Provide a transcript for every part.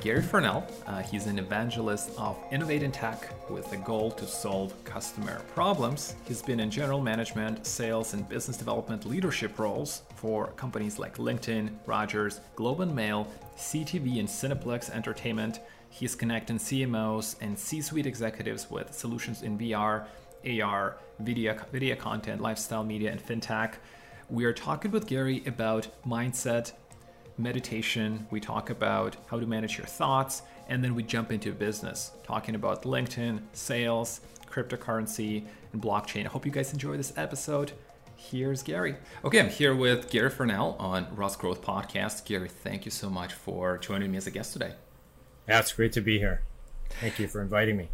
Gary Fernell. Uh, he's an evangelist of Innovate in Tech with a goal to solve customer problems. He's been in general management, sales, and business development leadership roles for companies like LinkedIn, Rogers, Globe and Mail, CTV, and Cineplex Entertainment. He's connecting CMOs and C suite executives with solutions in VR, AR, video, video content, lifestyle media, and fintech. We are talking with Gary about mindset, meditation. We talk about how to manage your thoughts, and then we jump into business, talking about LinkedIn, sales, cryptocurrency, and blockchain. I hope you guys enjoy this episode. Here's Gary. Okay, I'm here with Gary Fernell on Ross Growth Podcast. Gary, thank you so much for joining me as a guest today. Yeah, it's great to be here. Thank you for inviting me.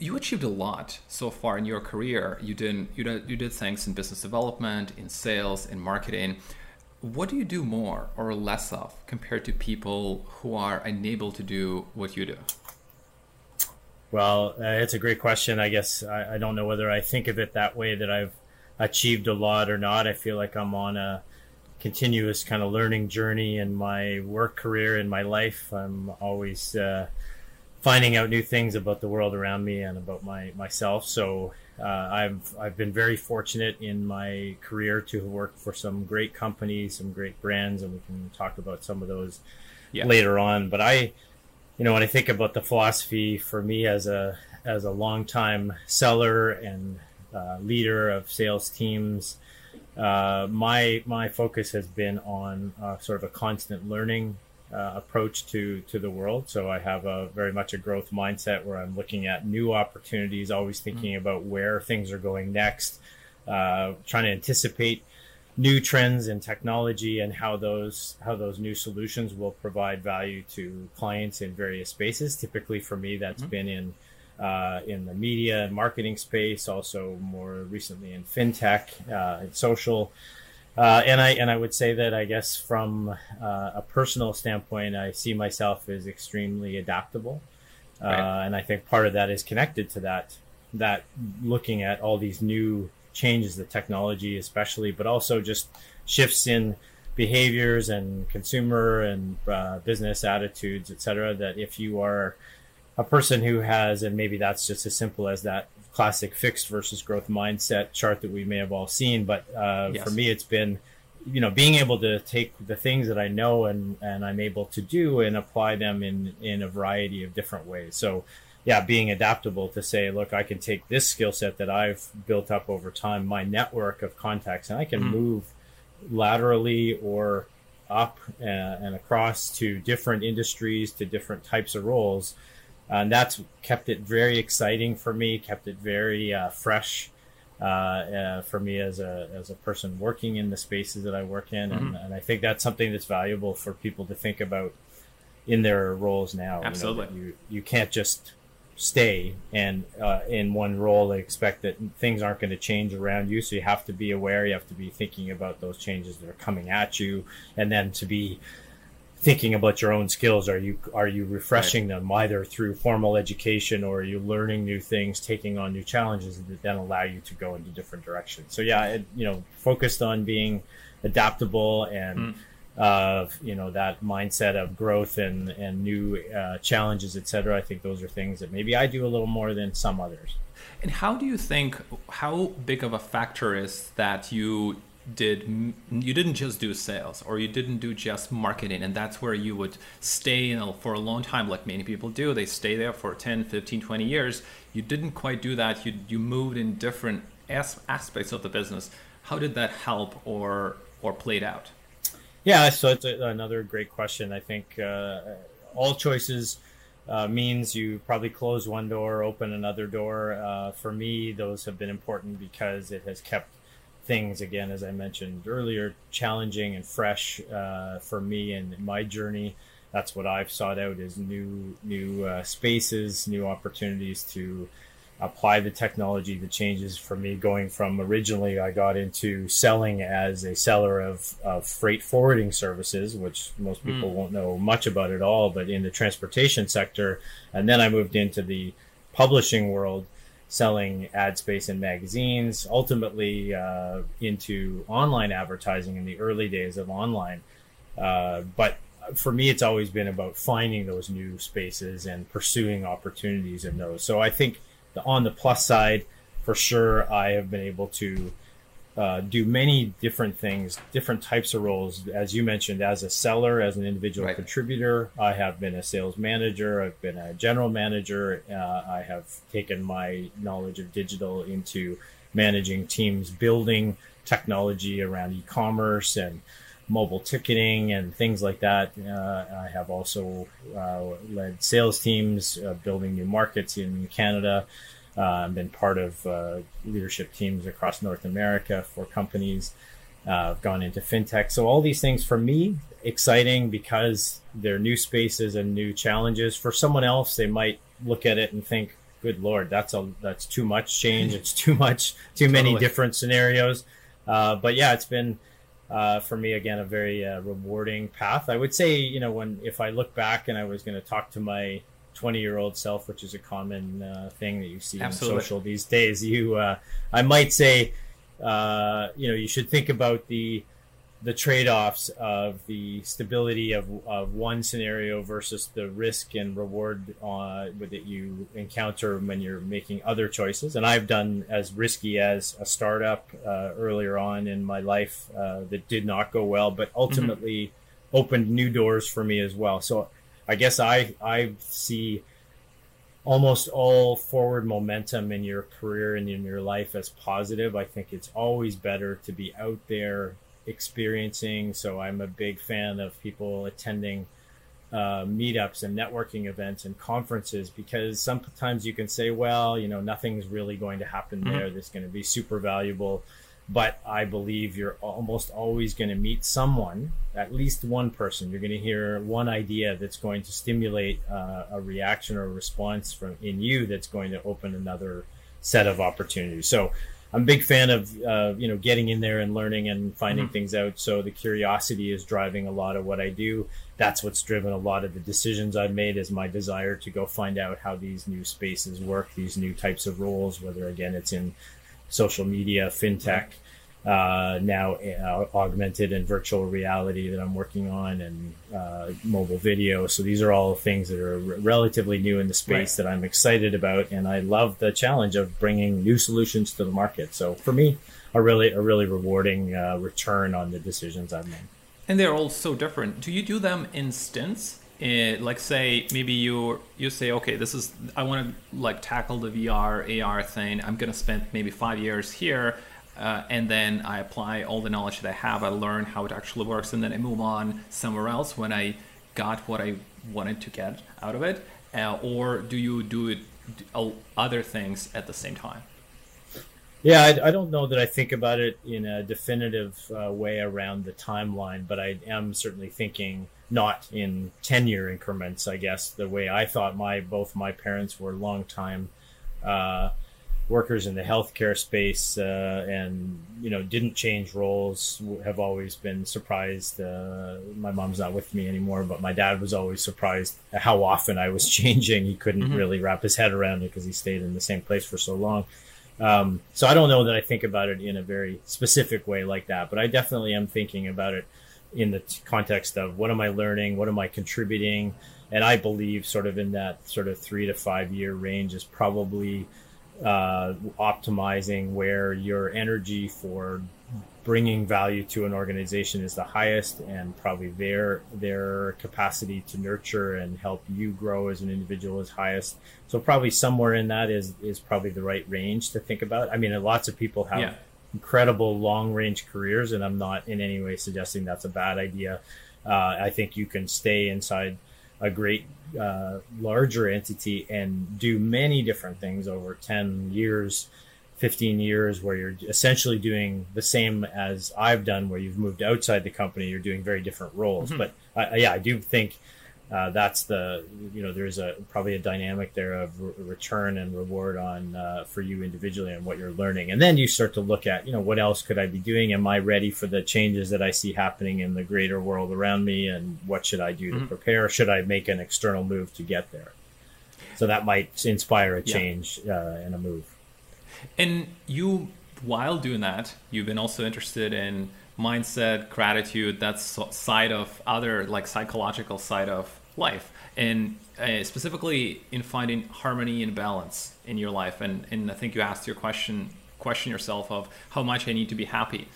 You achieved a lot so far in your career. You did you did you did things in business development, in sales, in marketing what do you do more or less of compared to people who are unable to do what you do? Well, uh, it's a great question. I guess I, I, don't know whether I think of it that way that I've achieved a lot or not. I feel like I'm on a continuous kind of learning journey in my work career in my life. I'm always uh, finding out new things about the world around me and about my myself. So uh, I've I've been very fortunate in my career to have worked for some great companies, some great brands, and we can talk about some of those yeah. later on. But I, you know, when I think about the philosophy for me as a as a longtime seller and uh, leader of sales teams, uh, my my focus has been on uh, sort of a constant learning uh, approach to to the world. So I have a very much a growth mindset where I'm looking at new opportunities, always thinking mm-hmm. about where things are going next, uh, trying to anticipate new trends in technology and how those how those new solutions will provide value to clients in various spaces. Typically, for me, that's mm-hmm. been in uh, in the media and marketing space, also more recently in fintech uh, and social. Uh, and I and I would say that I guess from uh, a personal standpoint, I see myself as extremely adaptable, uh, right. and I think part of that is connected to that that looking at all these new changes, the technology especially, but also just shifts in behaviors and consumer and uh, business attitudes, et cetera. That if you are a person who has, and maybe that's just as simple as that classic fixed versus growth mindset chart that we may have all seen. But uh, yes. for me, it's been, you know, being able to take the things that I know and, and I'm able to do and apply them in, in a variety of different ways. So, yeah, being adaptable to say, look, I can take this skill set that I've built up over time, my network of contacts, and I can mm. move laterally or up uh, and across to different industries, to different types of roles and that's kept it very exciting for me, kept it very uh, fresh uh, uh, for me as a as a person working in the spaces that I work in, mm-hmm. and, and, I think that's something that's valuable for people to think about in their roles now. Absolutely, you know, you, you can't just stay and uh, in one role and expect that things aren't going to change around you. So you have to be aware. You have to be thinking about those changes that are coming at you, and then to be thinking about your own skills are you are you refreshing right. them either through formal education or are you learning new things taking on new challenges that then allow you to go into different directions so yeah it, you know focused on being adaptable and mm. uh, you know that mindset of growth and and new uh, challenges etc i think those are things that maybe i do a little more than some others and how do you think how big of a factor is that you did you didn't just do sales or you didn't do just marketing and that's where you would stay for a long time like many people do. They stay there for 10 15 20 years. You didn't quite do that. You you moved in different as- aspects of the business. How did that help or or played out? Yeah so it's a, another great question. I think uh, all choices uh, means you probably close one door, open another door. Uh, for me, those have been important because it has kept things again as i mentioned earlier challenging and fresh uh, for me and my journey that's what i've sought out is new new uh, spaces new opportunities to apply the technology the changes for me going from originally i got into selling as a seller of, of freight forwarding services which most people mm. won't know much about at all but in the transportation sector and then i moved into the publishing world selling ad space in magazines, ultimately uh, into online advertising in the early days of online. Uh, but for me, it's always been about finding those new spaces and pursuing opportunities in those. So I think the, on the plus side, for sure, I have been able to uh, do many different things, different types of roles. As you mentioned, as a seller, as an individual right. contributor, I have been a sales manager, I've been a general manager, uh, I have taken my knowledge of digital into managing teams, building technology around e commerce and mobile ticketing and things like that. Uh, I have also uh, led sales teams, uh, building new markets in Canada. Uh, I've been part of uh, leadership teams across North America for companies. Uh, I've gone into fintech. So all these things for me exciting because they're new spaces and new challenges. For someone else, they might look at it and think, "Good lord, that's a that's too much change. It's too much, too totally. many different scenarios." Uh, but yeah, it's been uh, for me again a very uh, rewarding path. I would say, you know, when if I look back and I was going to talk to my 20 year old self, which is a common uh, thing that you see Absolutely. in social these days, you, uh, I might say, uh, you know, you should think about the the trade offs of the stability of, of one scenario versus the risk and reward uh, that you encounter when you're making other choices. And I've done as risky as a startup uh, earlier on in my life uh, that did not go well, but ultimately mm-hmm. opened new doors for me as well. So I guess I I see almost all forward momentum in your career and in your life as positive. I think it's always better to be out there experiencing. So I'm a big fan of people attending uh, meetups and networking events and conferences because sometimes you can say, well, you know, nothing's really going to happen mm-hmm. there that's going to be super valuable but I believe you're almost always going to meet someone, at least one person. You're going to hear one idea that's going to stimulate uh, a reaction or a response from in you that's going to open another set of opportunities. So I'm a big fan of uh, you know getting in there and learning and finding mm-hmm. things out. So the curiosity is driving a lot of what I do. That's what's driven a lot of the decisions I've made. Is my desire to go find out how these new spaces work, these new types of roles. Whether again it's in social media, fintech, uh, now uh, augmented and virtual reality that I'm working on, and uh, mobile video. So these are all things that are r- relatively new in the space right. that I'm excited about, and I love the challenge of bringing new solutions to the market. So for me, a really a really rewarding uh, return on the decisions I've made. And they're all so different. Do you do them in stints? It, like say maybe you you say okay this is i want to like tackle the vr ar thing. I'm going to spend maybe five years here uh, and then i apply all the knowledge that i have. I learn how it actually works and then i move on somewhere else when i got what i wanted to get out of it. Uh, or do you do it other things at the same time? Yeah, I, I, don't know that I think about it in a definitive uh, way around the timeline, but I am certainly thinking not in 10 year increments, I guess, the way I thought my both my parents were long time uh, workers in the healthcare space uh, and, you know, didn't change roles, have always been surprised. Uh, my mom's not with me anymore, but my dad was always surprised how often I was changing. He couldn't mm-hmm. really wrap his head around it because he stayed in the same place for so long. Um, so I don't know that I think about it in a very specific way like that, but I definitely am thinking about it in the context of what am I learning, what am I contributing, and I believe sort of in that sort of three to five year range is probably uh, optimizing where your energy for bringing value to an organization is the highest and probably their their capacity to nurture and help you grow as an individual is highest. So probably somewhere in that is is probably the right range to think about. I mean lots of people have yeah incredible long range careers, and I'm not in any way suggesting that's a bad idea. Uh, I think you can stay inside a great uh, larger entity and do many different things over 10 years 15 years where you're essentially doing the same as i've done where you've moved outside the company you're doing very different roles mm-hmm. but uh, yeah i do think uh, that's the you know there's a probably a dynamic there of re- return and reward on uh, for you individually and what you're learning. And then you start to look at you know what else could i be doing? Am i ready for the changes that i see happening in the greater world around me? And what should i do mm-hmm. to prepare? Should i make an external move to get there? So that might inspire a change yeah. uh, and a move. And you while doing that you've been also interested in mindset, gratitude, that's side of other like psychological side of life. And uh, specifically in finding harmony and balance in your life. And, and I think you asked your question, question yourself of how much I need to be happy.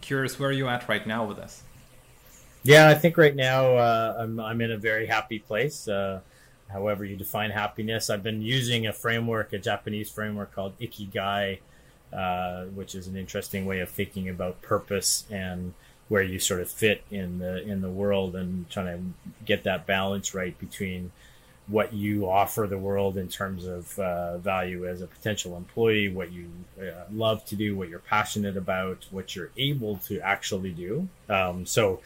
curious where are you at right now with this? Yeah, I think right now uh, I'm, I'm in a very happy place. Uh, however you define happiness, I've been using a framework, a Japanese framework called Ikigai, uh, which is an interesting way of thinking about purpose and where you sort of fit in the in the world and trying to get that balance right between what you offer the world in terms of uh, value as a potential employee, what you uh, love to do, what you're passionate about, what you're able to actually do. Um, so,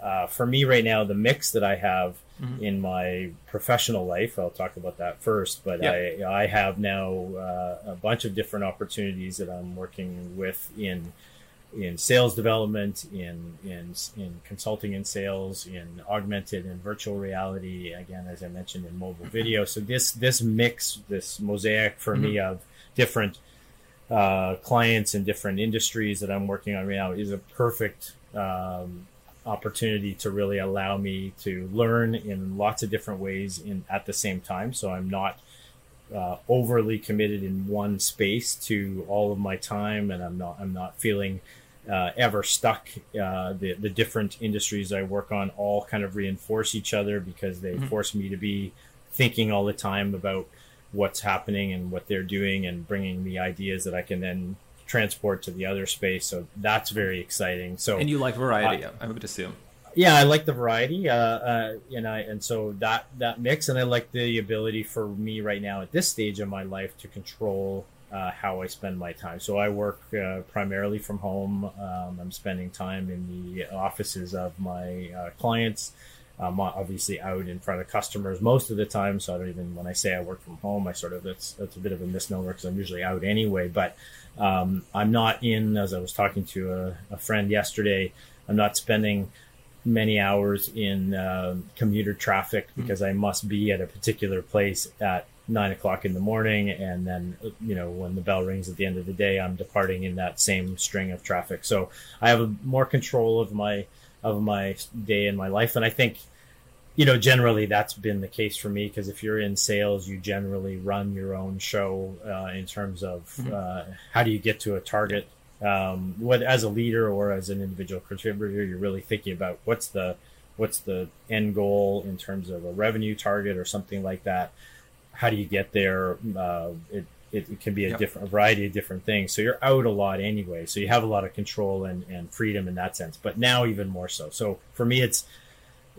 uh, for me right now, the mix that I have mm-hmm. in my professional life, I'll talk about that first. But yeah. I, I have now uh, a bunch of different opportunities that I'm working with in in sales development, in in in consulting and sales, in augmented and virtual reality. Again, as I mentioned, in mobile video. So this this mix, this mosaic for mm-hmm. me of different uh, clients and different industries that I'm working on right now is a perfect um, opportunity to really allow me to learn in lots of different ways in at the same time. So I'm not uh, overly committed in one space to all of my time, and I'm not I'm not feeling uh, ever stuck. Uh, the the different industries I work on all kind of reinforce each other because they mm-hmm. force me to be thinking all the time about what's happening and what they're doing, and bringing me ideas that I can then transport to the other space. So that's very exciting. So and you like variety, uh, I would assume. Yeah, I like the variety, uh, uh, and I and so that that mix, and I like the ability for me right now at this stage of my life to control uh, how I spend my time. So I work uh, primarily from home. Um, I'm spending time in the offices of my uh, clients. I'm obviously out in front of customers most of the time. So I don't even when I say I work from home, I sort of that's that's a bit of a misnomer because I'm usually out anyway. But um, I'm not in. As I was talking to a, a friend yesterday, I'm not spending many hours in uh, commuter traffic mm-hmm. because I must be at a particular place at nine o'clock in the morning, and then you know when the bell rings at the end of the day, I'm departing in that same string of traffic. So I have a, more control of my of my day and my life, and I think you know generally that's been the case for me because if you're in sales, you generally run your own show uh, in terms of mm-hmm. uh, how do you get to a target. Um, whether as a leader or as an individual contributor, you're really thinking about what's the what's the end goal in terms of a revenue target or something like that how do you get there? Uh, it, it, it, can be a yep. different a variety of different things. So you're out a lot anyway. So you have a lot of control and, and freedom in that sense. But now even more so. So for me, it's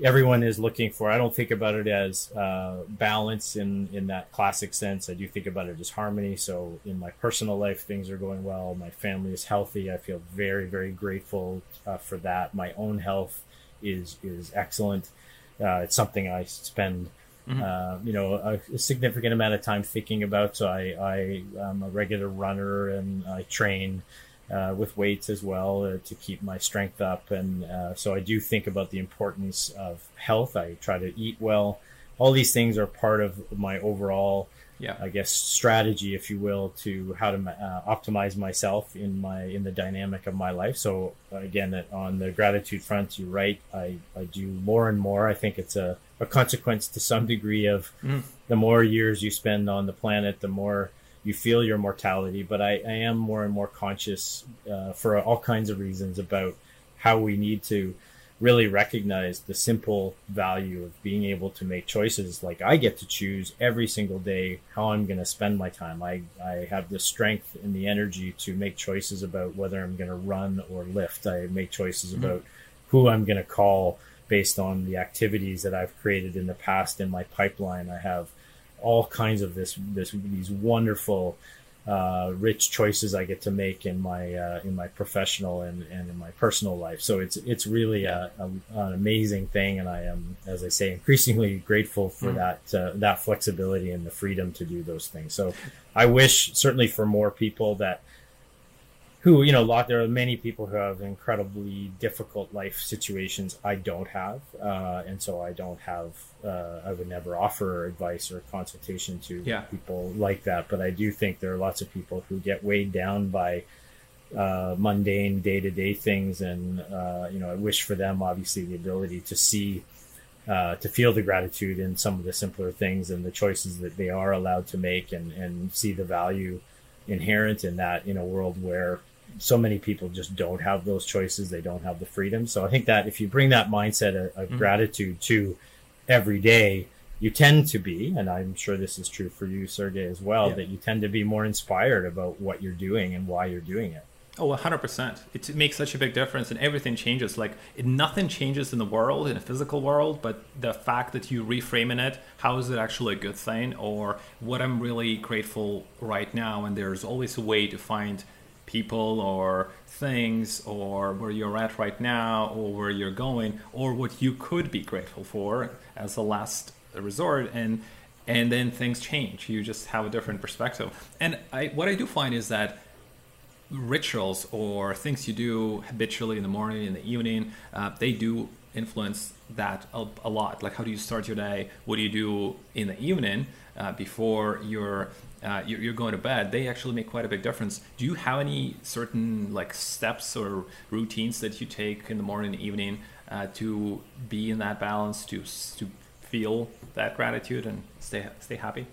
everyone is looking for. I don't think about it as uh, balance in in that classic sense. I do think about it as harmony. So in my personal life, things are going well. My family is healthy. I feel very very grateful uh, for that. My own health is is excellent. Uh, it's something I spend mm-hmm. uh, you know, a, a, significant amount of time thinking about. So I, I am a regular runner and I train uh, with weights as well uh, to keep my strength up. And uh, so I do think about the importance of health. I try to eat well. All these things are part of my overall yeah. I guess strategy, if you will, to how to uh, optimize myself in my in the dynamic of my life. So again, on the gratitude front, you're right. I, I do more and more. I think it's a, a consequence to some degree of mm. the more years you spend on the planet, the more you feel your mortality. But I, I am more and more conscious uh, for all kinds of reasons about how we need to really recognize the simple value of being able to make choices. Like I get to choose every single day how I'm going to spend my time. I, I have the strength and the energy to make choices about whether I'm going to run or lift. I make choices mm-hmm. about who I'm going to call based on the activities that I've created in the past in my pipeline. I have all kinds of this, this, these wonderful uh, rich choices I get to make in my uh, in my professional and, and in my personal life. So it's it's really a, a, an amazing thing, and I am, as I say, increasingly grateful for mm. that uh, that flexibility and the freedom to do those things. So I wish certainly for more people that who you know, lot there are many people who have incredibly difficult life situations. I don't have, uh, and so I don't have. Uh, I would never offer advice or consultation to yeah. people like that. But I do think there are lots of people who get weighed down by uh, mundane day to day things, and uh, you know, I wish for them obviously the ability to see. Uh, to feel the gratitude in some of the simpler things and the choices that they are allowed to make and, and see the value inherent in that in a world where so many people just don't have those choices they don't have the freedom so i think that if you bring that mindset of, of mm-hmm. gratitude to every day you tend to be, and I'm sure this is true for you, Sergey, as well, yeah. that you tend to be more inspired about what you're doing and why you're doing it. Oh, 100%. It makes such a big difference and everything changes. Like, it, nothing changes in the world, in a physical world, but the fact that you reframe in it, how is it actually a good thing? Or what I'm really grateful right now, and there's always a way to find people or things or where you're at right now or where you're going or what you could be grateful for as a last resort and and then things change. You just have a different perspective. And i what i do find is that rituals or things you do habitually in the morning in the evening uh, they do influence that a, a, lot. Like how do you start your day? What do you do in the evening uh, before you're, uh, you're, going to bed they actually make quite a big difference do you have any certain like steps or routines that you take in the morning and evening uh, to be in that balance to to feel that gratitude and stay stay happy?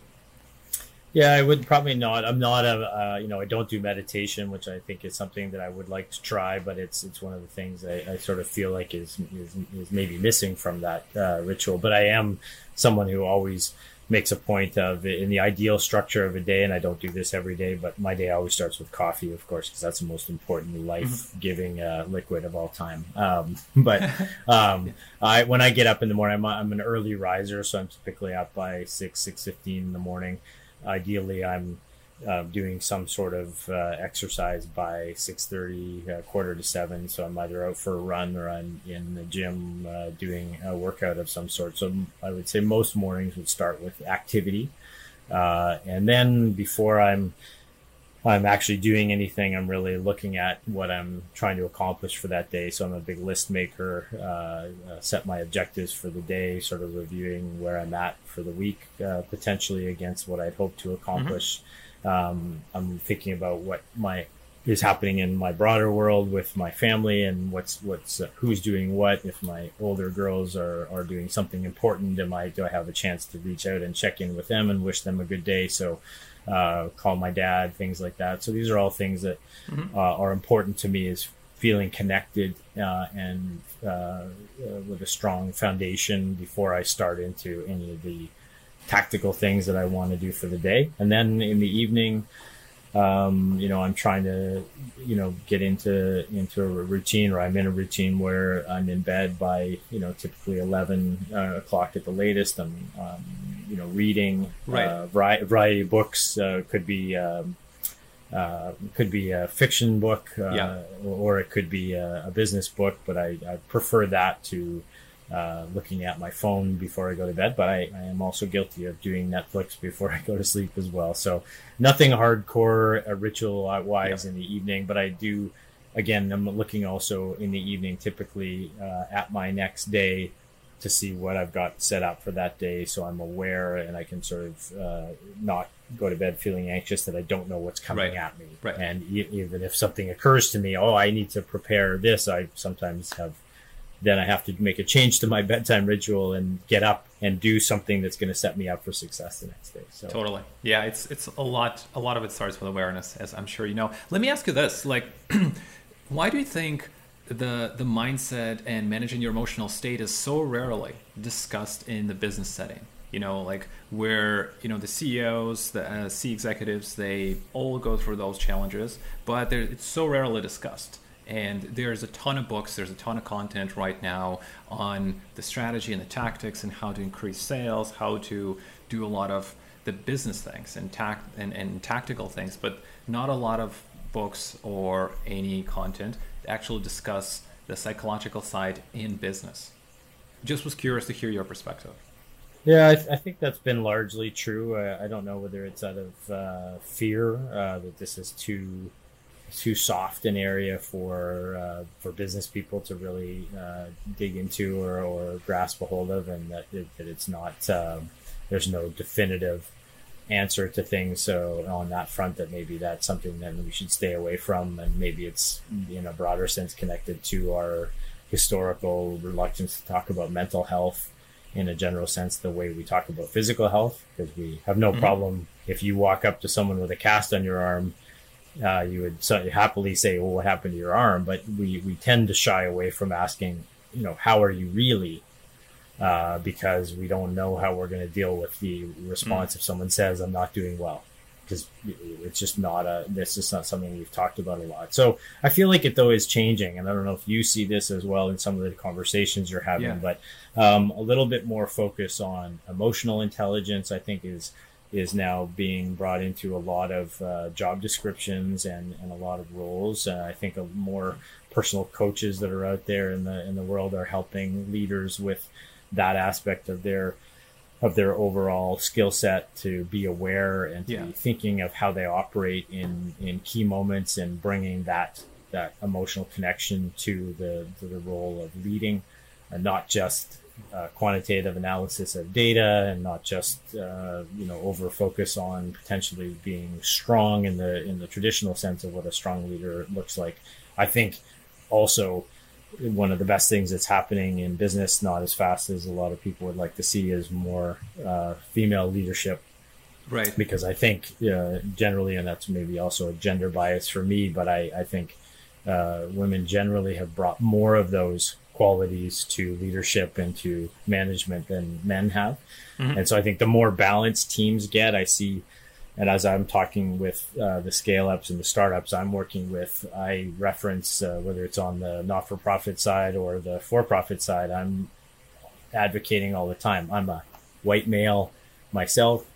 Yeah, I would probably not. I'm not a uh, you know I don't do meditation, which I think is something that I would like to try, but it's it's one of the things I, I sort of feel like is, is is maybe missing from that uh, ritual. But I am someone who always makes a point of in the ideal structure of a day, and I don't do this every day, but my day always starts with coffee, of course, because that's the most important life-giving uh, liquid of all time. Um, but um, I, when I get up in the morning, I'm, I'm, an early riser, so I'm typically up by six, six fifteen in the morning. Ideally, I'm uh, doing some sort of uh, exercise by 6.30 uh, quarter to 7 so i'm either out for a run or i'm in the gym uh, doing a workout of some sort. So i would say most mornings would start with activity. Uh, and then before i'm i'm actually doing anything i'm really looking at what i'm trying to accomplish for that day. So i'm a big list maker uh, set my objectives for the day sort of reviewing where i'm at for the week potentially against what i'd hoped to accomplish. mm-hmm um, I'm thinking about what my is happening in my broader world with my family and what's what's uh, who's doing what. If my older girls are, are doing something important, am I do I have a chance to reach out and check in with them and wish them a good day? So uh, call my dad, things like that. So these are all things that mm-hmm. uh, are important to me. Is feeling connected uh, and uh, uh, with a strong foundation before I start into any of the tactical things that I want to do for the day. And then in the evening, um, you know, I'm trying to, you know, get into into a routine, or I'm in a routine where I'm in bed by, you know, typically 11 uh, o'clock at the latest. I'm, um, you know, reading right. uh, variety, variety of books. Uh, could be um, uh, could be a fiction book, uh, yeah. or, it could be a, a, business book. But I, I prefer that to uh, looking at my phone before I go to bed, but I, I, am also guilty of doing Netflix before I go to sleep as well. So nothing hardcore uh, ritual wise in the evening, but I do. Again, I'm looking also in the evening, typically uh, at my next day, to see what I've got set up for that day, so I'm aware and I can sort of uh, not go to bed feeling anxious that I don't know what's coming right. at me. Right. And even if something occurs to me, oh, I need to prepare this, I sometimes have then I have to make a change to my bedtime ritual and get up and do something that's going to set me up for success the next day. So totally, yeah, it's it's a lot. A lot of it starts with awareness, as I'm sure you know. Let me ask you this: like, why do you think the the mindset and managing your emotional state is so rarely discussed in the business setting? You know, like where you know the CEOs, the uh, C executives, they all go through those challenges, but it's so rarely discussed and there's a ton of books, there's a ton of content right now on the strategy and the tactics and how to increase sales, how to do a lot of the business things and tact and, and tactical things, but not a lot of books or any content actually discuss the psychological side in business. Just was curious to hear your perspective. Yeah, I, th- I think that's been largely true. I, I, don't know whether it's out of uh, fear uh, that this is too too soft an area for uh, for business people to really uh, dig into or, or grasp a hold of, and that, it, that it's not um, there's no definitive answer to things. So on that front, that maybe that's something that we should stay away from, and maybe it's in a broader sense connected to our historical reluctance to talk about mental health in a general sense, the way we talk about physical health, because we have no mm-hmm. problem if you walk up to someone with a cast on your arm. Uh, you would so happily say, "Well, what happened to your arm?" But we we tend to shy away from asking, you know, how are you really? uh, because we don't know how we're going to deal with the response mm. if someone says I'm not doing well because it's just not a this is not something we've talked about a lot. So I feel like it though is changing, and I don't know if you see this as well in some of the conversations you're having, yeah. but um, a little bit more focus on emotional intelligence. I think is is now being brought into a lot of uh, job descriptions and, and a lot of roles. Uh, I think a more personal coaches that are out there in the in the world are helping leaders with that aspect of their of their overall skill set to be aware and to yeah. be thinking of how they operate in in key moments and bringing that that emotional connection to the to the role of leading and not just uh, quantitative analysis of data and not just uh, you know over focus on potentially being strong in the in the traditional sense of what a strong leader looks like i think also one of the best things that's happening in business, not as fast as a lot of people would like to see, is more uh, female leadership. Right. Because I think uh, generally, and that's maybe also a gender bias for me, but I, I think uh, women generally have brought more of those qualities to leadership and to management than men have. Mm-hmm. And so I think the more balanced teams get, I see and as I'm talking with uh, the scale ups and the startups I'm working with, I reference uh, whether it's on the not for profit side or the for profit side, I'm advocating all the time. I'm a white male myself.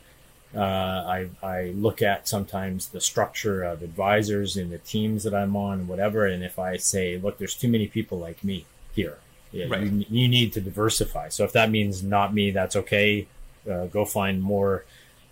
Uh, I, I look at sometimes the structure of advisors in the teams that I'm on, whatever. And if I say, look, there's too many people like me here, yeah, right. you, you, need to diversify. So if that means not me, that's okay. Uh, go find more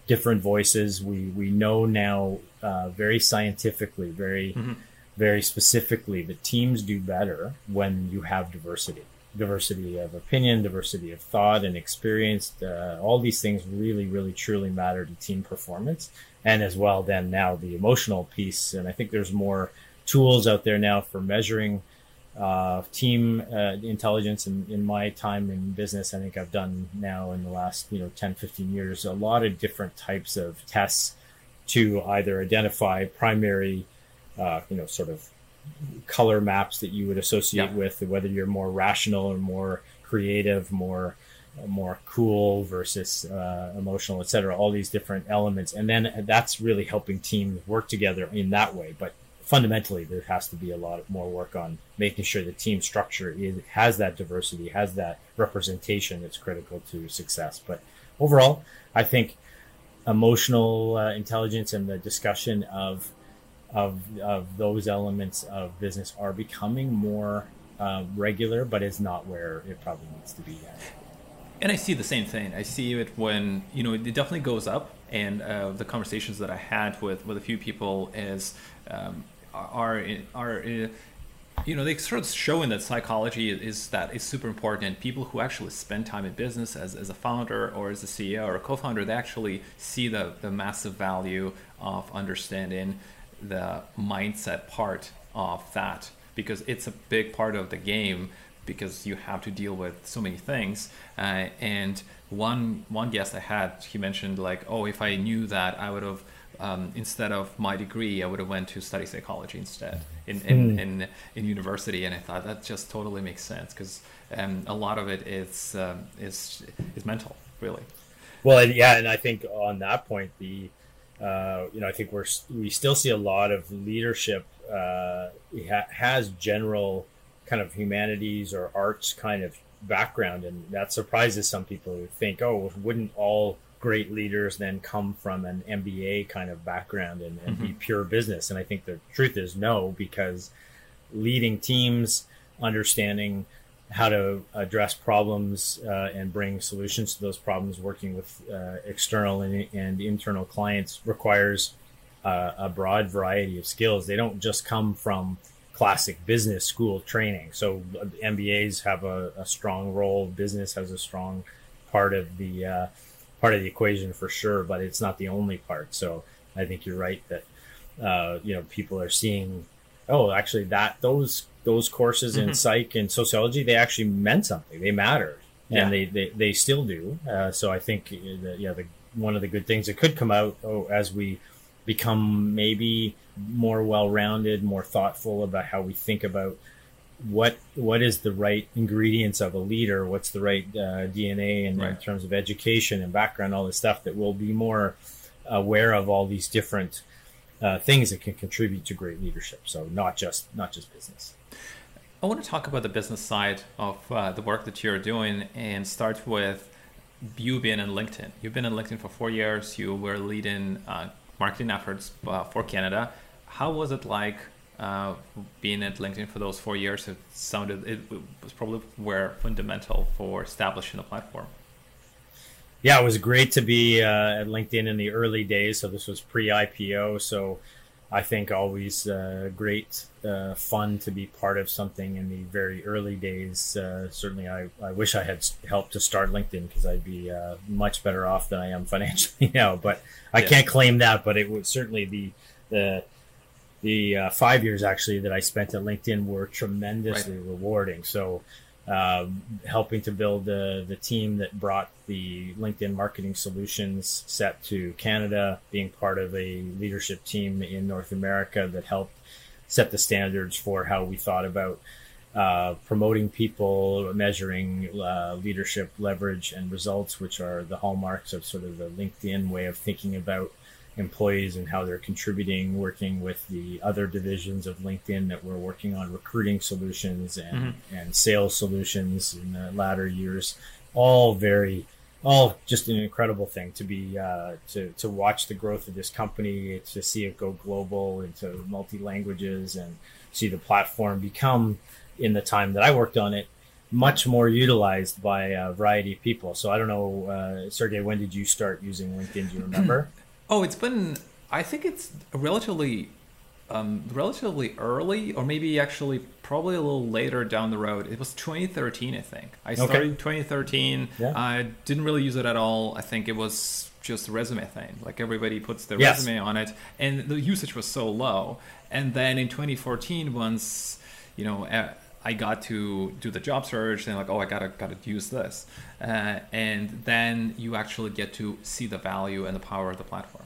different voices. We we know now uh, very scientifically, very mm-hmm. very specifically that teams do better when you have diversity, diversity of opinion, diversity of thought and experience. Uh, all these things really, really, truly matter to team performance, and as well then now the emotional piece. And I think there's more tools out there now for measuring uh, team uh, intelligence in, in my time in business, I think I've done now in the last, you know, 10, 15 years, a lot of different types of tests to either identify primary, uh, you know, sort of color maps that you would associate yeah. with whether you're more rational or more creative, more more cool versus uh, emotional, etc. All these different elements, and then that's really helping teams work together in that way. But fundamentally there has to be a lot more work on making sure the team structure is, has that diversity, has that representation that's critical to success. But overall, I think emotional uh, intelligence and the discussion of of of those elements of business are becoming more uh, regular, but is not where it probably needs to be yet. And I see the same thing. I see it when you know it definitely goes up, and uh, the conversations that I had with with a few people is um, are are you know they sort of showing that psychology is that is super important and people who actually spend time in business as, as a founder or as a ceo or a co-founder they actually see the, the massive value of understanding the mindset part of that because it's a big part of the game because you have to deal with so many things. Uh, and one one guest i had he mentioned like oh if i knew that i would have um, instead of my degree, I would have went to study psychology instead in in, mm. in, in, university, and I thought that just totally makes sense because um, a lot of it is um, is is mental, really. Well, yeah, and I think on that point, the uh, you know, I think we're we still see a lot of leadership uh, has general kind of humanities or arts kind of background, and that surprises some people who think, oh, wouldn't all great leaders then come from an MBA kind of background and, and mm-hmm. be pure business. And I think the truth is no, because leading teams, understanding how to address problems uh, and bring solutions to those problems, working with uh, external and, and, internal clients requires uh, a broad variety of skills. They don't just come from classic business school training. So MBAs have a, a strong role. Business has a strong part of the uh, part of the equation for sure, but it's not the only part. So I think you're right that uh, you know people are seeing oh actually that those those courses mm-hmm. in psych and sociology they actually meant something they mattered yeah. and they, they they still do uh, so i think uh, yeah the, one of the good things that could come out oh, as we become maybe more well-rounded more thoughtful about how we think about what what is the right ingredients of a leader what's the right uh, dna in, right. in terms of education and background all this stuff that we'll be more aware of all these different uh, things that can contribute to great leadership. So not just not just business. I want to talk about the business side of uh, the work that you're doing and start with you being in LinkedIn. You've been in LinkedIn for four years. You were leading uh, marketing efforts uh, for Canada. How was it like uh, being at LinkedIn for those four years? It sounded it was probably were fundamental for establishing the platform yeah, it was great to be uh, at LinkedIn in the early days. So this was pre-IPO. So I think always uh, great uh, fun to be part of something in the very early days. Uh, certainly, I, I wish I had helped to start LinkedIn because I'd be uh, much better off than I am financially now. But I yeah. can't claim that. But it was certainly the the the uh, five years actually that I spent at LinkedIn were tremendously right. rewarding. So um, helping to build the, the team that brought the LinkedIn marketing solutions set to Canada, being part of a leadership team in North America that helped set the standards for how we thought about uh, promoting people, measuring uh, leadership leverage and results, which are the hallmarks of sort of the LinkedIn way of thinking about employees and how they're contributing, working with the other divisions of LinkedIn that we're working on recruiting solutions and, mm-hmm. and sales solutions in the latter years. All very, all just an incredible thing to be, uh, to, to watch the growth of this company, to see it go global into multi languages and see the platform become, in the time that I worked on it, much more utilized by a variety of people. So I don't know, uh, Sergey, when did you start using LinkedIn? Do you remember? Oh, it's been. I think it's relatively, um, relatively early, or maybe actually probably a little later down the road. It was 2013, I think. I started okay. 2013. Yeah. I didn't really use it at all. I think it was just a resume thing. Like everybody puts their yes. resume on it, and the usage was so low. And then in 2014, once you know. I got to do the job search and like, oh, I gotta gotta use this, uh, and then you actually get to see the value and the power of the platform.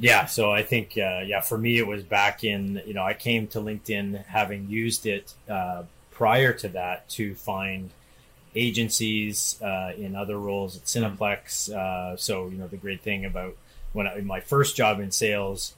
Yeah, so I think uh, yeah, for me it was back in you know I came to LinkedIn having used it uh, prior to that to find agencies uh, in other roles at Cineplex. Uh, so you know the great thing about when I, my first job in sales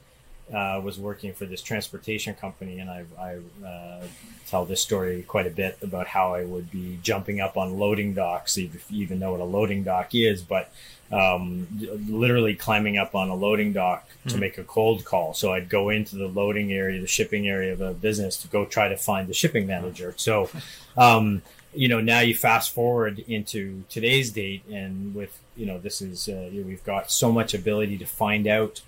uh, was working for this transportation company, and I, I uh, tell this story quite a bit about how I would be jumping up on loading docks, if you even know what a loading dock is, but um, literally climbing up on a loading dock to mm. make a cold call. So I'd go into the loading area, the shipping area of a business to go try to find the shipping manager. So, um, you know, now you fast forward into today's date, and with you know, this is uh, we've got so much ability to find out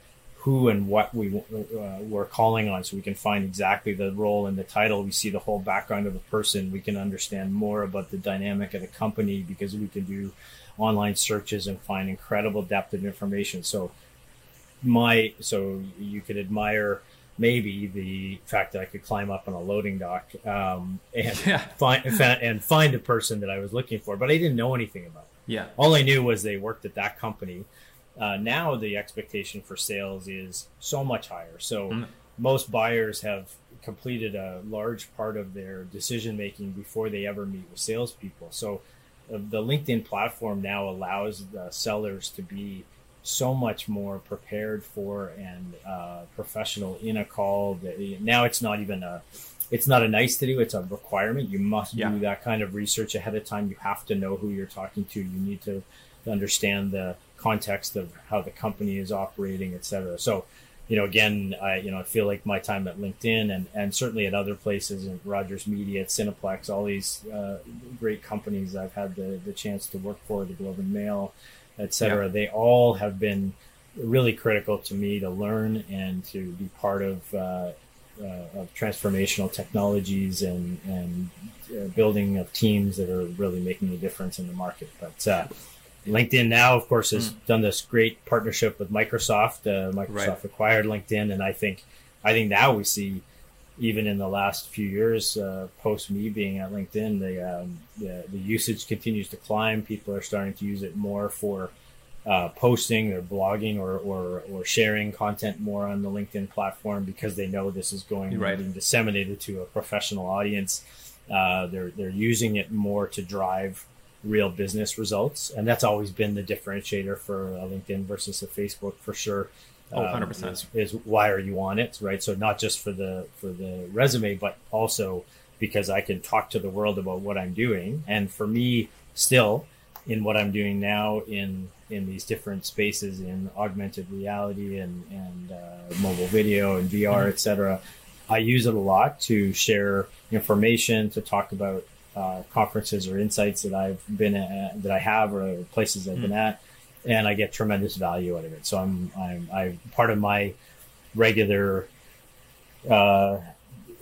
who and what we uh, we're calling on, so we can find exactly the role and the title. We see the whole background of the person. We can understand more about the dynamic of the company because we can do online searches and find incredible depth of information. So my so you could admire maybe the fact that I could climb up on a loading dock um, and yeah. find and find a person that I was looking for, but I didn't know anything about them. Yeah, all I knew was they worked at that company uh, now the expectation for sales is so much higher. So mm. most buyers have completed a large part of their decision making before they ever meet with salespeople. So uh, the LinkedIn platform now allows the sellers to be so much more prepared for and uh, professional in a call. That, now it's not even a it's not a nice to do; it's a requirement. You must yeah. do that kind of research ahead of time. You have to know who you're talking to. You need to understand the context of how the company is operating, et cetera. So, you know, again, I you know I feel like my time at LinkedIn and and certainly at other places in Rogers Media, at Cineplex, all these uh, great companies I've had the the chance to work for, the Globe and Mail, et cetera. Yeah. They all have been really critical to me to learn and to be part of. Uh, uh, of transformational technologies and and uh, building of teams that are really making a difference in the market. But uh, LinkedIn now, of course, has mm. done this great partnership with Microsoft. Uh, Microsoft right. acquired LinkedIn, and I think, I think now we see, even in the last few years, uh, post me being at LinkedIn, the, um, the, the usage continues to climb. People are starting to use it more for uh, posting or blogging or, or or sharing content more on the LinkedIn platform because they know this is going right. being disseminated to a professional audience. Uh, they're they're using it more to drive real business results. And that's always been the differentiator for a LinkedIn versus a Facebook for sure. Oh, 100%. Um, is, is, why are you on it, right? So not just for the for the resume, but also because I can talk to the world about what I'm doing. And for me, still in what I'm doing now in in these different spaces in augmented reality and and uh, mobile video and VR, mm-hmm. etc. I use it a lot to share information, to talk about uh, conferences or insights that I've been at, that I have or places I've mm. been hmm. at, and I get tremendous value out of it. So I'm I'm I part of my regular uh,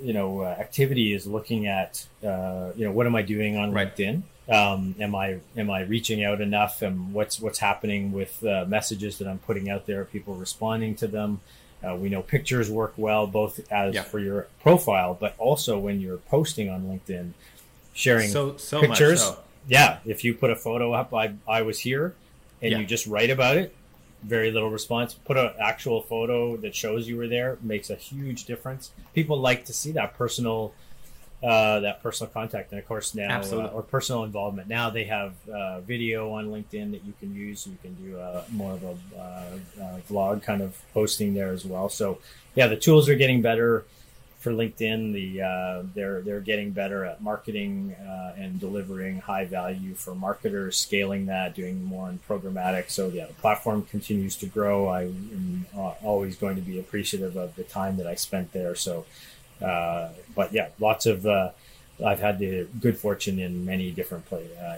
you know uh, activity is looking at uh, you know what am I doing on right. LinkedIn. Um, am I am I reaching out enough? And what's what's happening with uh, messages that I'm putting out there? People responding to them. Uh, we know pictures work well, both as yeah. for your profile, but also when you're posting on LinkedIn sharing so, so pictures. So. Yeah, if you put a photo up, I I was here, and yeah. you just write about it. Very little response. Put an actual photo that shows you were there makes a huge difference. People like to see that personal, uh, that personal contact, and of course now uh, or personal involvement. Now they have uh, video on LinkedIn that you can use. You can do a, more of a uh, uh, vlog kind of posting there as well. So yeah, the tools are getting better for LinkedIn, the uh, they're they're getting better at marketing uh, and delivering high value for marketers, scaling that, doing more in programmatic. So yeah, the platform continues to grow. I am uh, always going to be appreciative of the time that I spent there. So, uh, but yeah, lots of. Uh, I've had the good fortune in many different play, uh,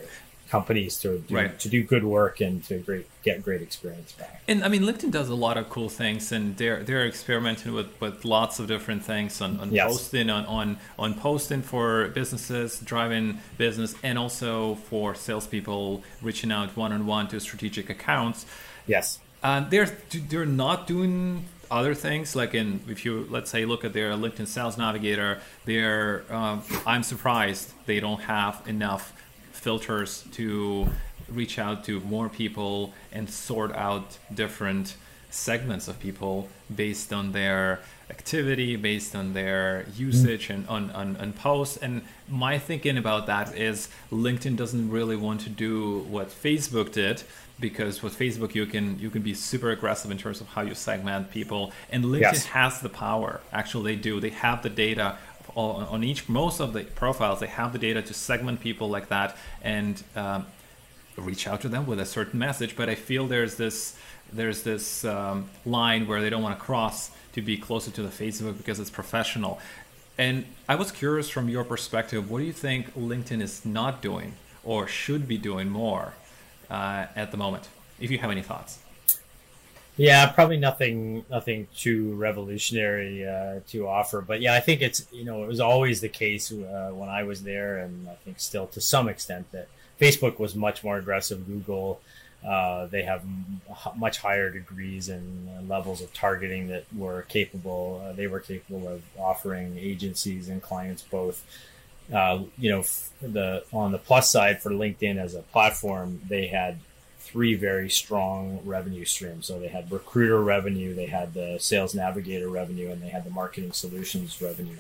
companies to do, right. to do good work and to great get great experience back. And I mean, LinkedIn does a lot of cool things, and they're they're experimenting with, with lots of different things on, on yes. posting on, on on posting for businesses, driving business, and also for salespeople reaching out one on one to strategic accounts. Yes, and they're they're not doing other things like in if you let's say look at their linkedin sales navigator they're um, i'm surprised they don't have enough filters to reach out to more people and sort out different segments of people based on their activity based on their usage and on, on, on posts. And my thinking about that is linkedin doesn't really want to do what facebook did because with facebook you can you can be super aggressive in terms of how you segment people. And linkedin yes. has the power. Actually they do. They have the data on each most of the profiles they have the data to segment people like that and um, reach out to them with a certain message. But i feel there's this there's this um, line where they don't want to cross to be closer to the facebook because it's professional. And i was curious from your perspective what do you think linkedin is not doing or should be doing more uh, at the moment? If you have any thoughts yeah, probably nothing, nothing too revolutionary uh, to offer. But yeah, I think it's you know it was always the case uh, when I was there, and I think still to some extent that Facebook was much more aggressive. Google, uh, they have much higher degrees and levels of targeting that were capable. Uh, they were capable of offering agencies and clients both. Uh, you know, the on the plus side for LinkedIn as a platform, they had three very strong revenue streams. So they had recruiter revenue, they had the sales navigator revenue, and they had the marketing solutions revenue.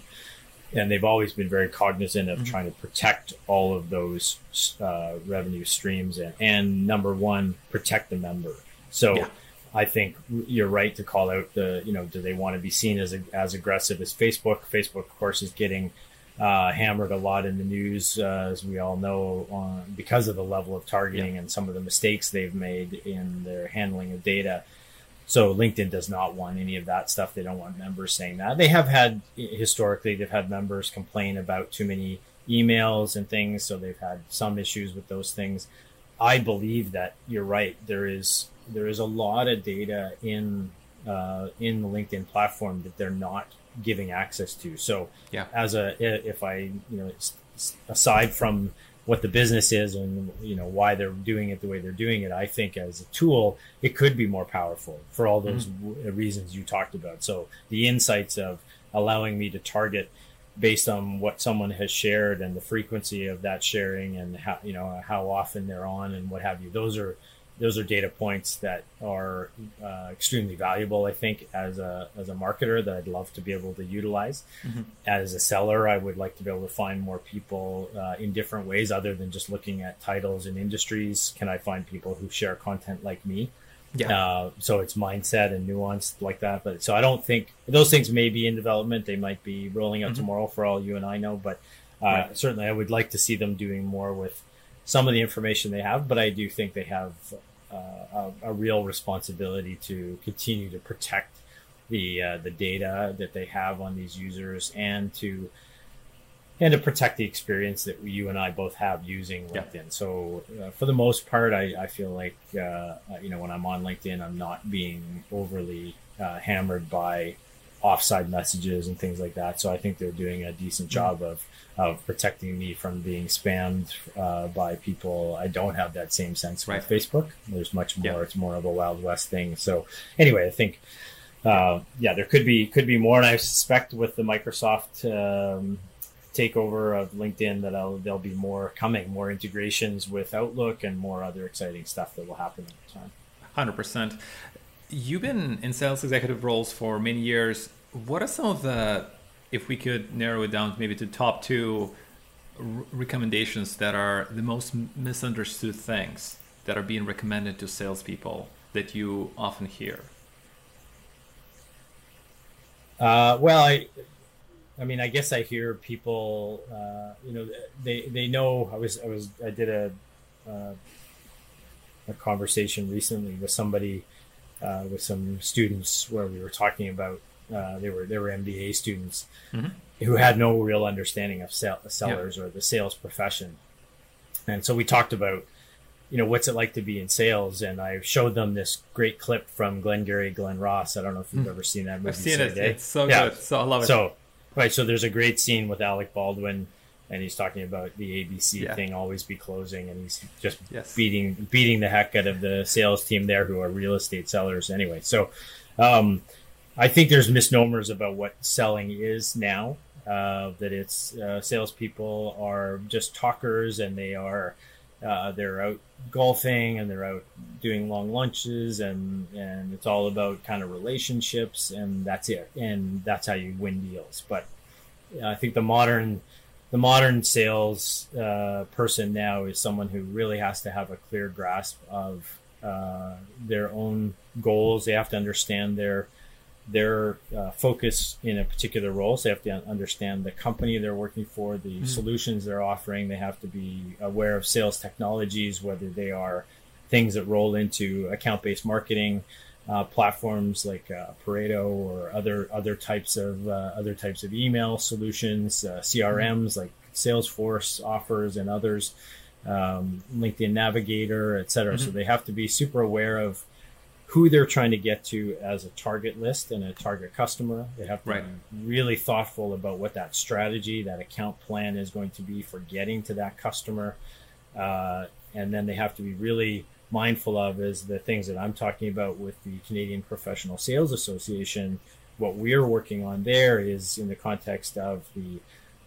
And they've always been very cognizant of mm-hmm. trying to protect all of those uh, revenue streams and, and, number one, protect the member. So yeah. I think you're right to call out the, you know, do they want to be seen as, as aggressive as Facebook? Facebook, of course, is getting uh, hammered a lot in the news, uh, as we all know, on, because of the level of targeting yeah. and some of the mistakes they've made in their handling of data. So LinkedIn does not want any of that stuff. They don't want members saying that. They have had historically, they've had members complain about too many emails and things, so they've had some issues with those things. I believe that you're right. There is there is a lot of data in uh, in the LinkedIn platform that they're not giving access to. So yeah, as a if I you know aside from what the business is and you know why they're doing it the way they're doing it i think as a tool it could be more powerful for all those mm-hmm. w- reasons you talked about so the insights of allowing me to target based on what someone has shared and the frequency of that sharing and how you know how often they're on and what have you those are those are data points that are uh, extremely valuable. I think as a as a marketer that I'd love to be able to utilize. Mm-hmm. As a seller, I would like to be able to find more people uh, in different ways other than just looking at titles and industries. Can I find people who share content like me? Yeah. Uh, so it's mindset and nuance like that. But so I don't think those things may be in development. They might be rolling out mm-hmm. tomorrow for all you and I know. But uh, right. certainly, I would like to see them doing more with some of the information they have, but I do think they have a, a, real responsibility to continue to protect the uh, the data that they have on these users and to and to protect the experience that you and I both have using LinkedIn. Yeah. So uh, for the most part, I, I feel like uh, you know when I'm on LinkedIn, I'm not being overly uh, hammered by offside messages and things like that. So I think they're doing a decent mm-hmm. job of of protecting me from being spammed uh, by people. I don't have that same sense right. with Facebook. There's much more. Yeah. It's more of a wild west thing. So anyway, I think uh, yeah, there could be could be more, and I suspect with the Microsoft. Um, takeover of LinkedIn that I'll, there'll be more coming, more integrations with Outlook and more other exciting stuff that will happen the time. Hundred percent. You've been in sales executive roles for many years. What are some of the if we could narrow it down maybe to top two recommendations that are the most misunderstood things that are being recommended to salespeople that you often hear? Uh, well, I, I mean, I guess I hear people, uh, you know, they they know. I was I was I did a uh, a conversation recently with somebody uh, with some students where we were talking about uh, they were they were MBA students mm-hmm. who had no real understanding of sell- sellers yeah. or the sales profession, and so we talked about you know what's it like to be in sales, and I showed them this great clip from Glengarry Glen Ross. I don't know if you've mm. ever seen that movie. I've seen it. It's so yeah. good. So I love it. So right, so there's a great scene with Alec Baldwin and he's talking about the ABC yeah. thing always be closing, and he's just yes. beating beating the heck out of the sales team there, who are real estate sellers anyway. So, um, I think there's misnomers about what selling is now. Uh, that it's uh, salespeople are just talkers and they are uh, they're out golfing and they're out doing long lunches and and it's all about kind of relationships and that's it and that's how you win deals. But I think the modern the modern sales uh, person now is someone who really has to have a clear grasp of uh, their own goals. They have to understand their their uh, focus in a particular role. So they have to understand the company they're working for, the mm. solutions they're offering. They have to be aware of sales technologies, whether they are things that roll into account based marketing. Uh, platforms like uh, Pareto or other other types of uh, other types of email solutions, uh, CRMs mm. like Salesforce offers and others, um, LinkedIn Navigator, et cetera. Mm-hmm. So they have to be super aware of who they're trying to get to as a target list and a target customer. They have to right. be really thoughtful about what that strategy, that account plan is going to be for getting to that customer. Uh, and then they have to be really mindful of is the things that I'm talking about with the Canadian Professional Sales Association. What we're working on there is in the context of the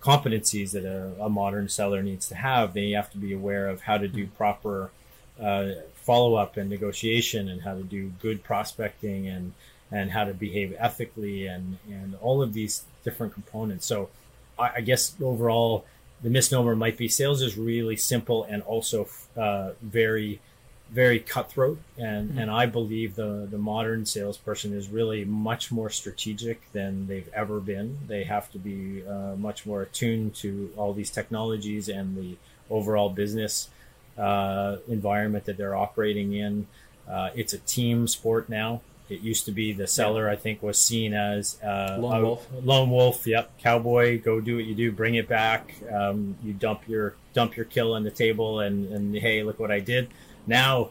competencies that a, a modern seller needs to have. They have to be aware of how to do proper uh, follow up and negotiation and how to do good prospecting and and how to behave ethically and and all of these different components. So I, I guess overall the misnomer might be sales is really simple and also uh, very very cutthroat and mm-hmm. and I believe the the modern salesperson is really much more strategic than they've ever been. They have to be uh, much more attuned to all these technologies and the overall business uh, environment that they're operating in. Uh, it's a team sport now. It used to be the seller, I think, was seen as uh, lone wolf. Lone wolf, yep. Cowboy, go do what you do, bring it back. Um, you dump your dump your kill on the table, and and hey, look what I did. Now,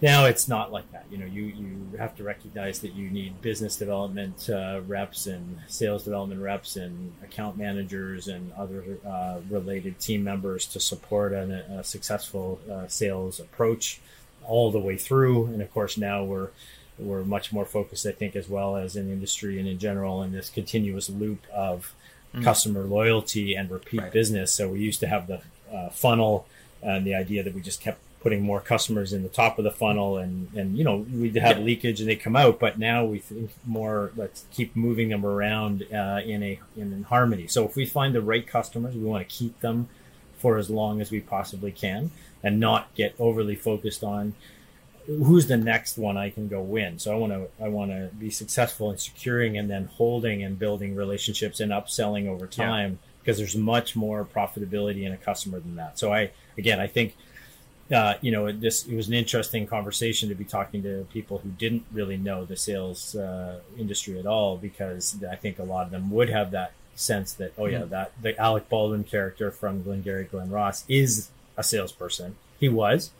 now it's not like that. You know, you, you have to recognize that you need business development uh, reps and sales development reps and account managers and other uh, related team members to support an, a successful uh, sales approach all the way through. And of course, now we're we're much more focused, I think, as well as in industry and in general, in this continuous loop of mm. customer loyalty and repeat right. business. So we used to have the uh, funnel and the idea that we just kept putting more customers in the top of the funnel and and you know we'd have yeah. leakage and they come out but now we think more let's keep moving them around uh, in a in, in harmony so if we find the right customers we want to keep them for as long as we possibly can and not get overly focused on who's the next one I can go win. So I want to I want to be successful in securing and then holding and building relationships and upselling over time yeah. because there's much more profitability in a customer than that. So I again I think uh, you know, it, this it was an interesting conversation to be talking to people who didn't really know the sales uh, industry at all, because I think a lot of them would have that sense that oh yeah, mm-hmm. that the Alec Baldwin character from Glengarry Glen Ross is a salesperson. He was,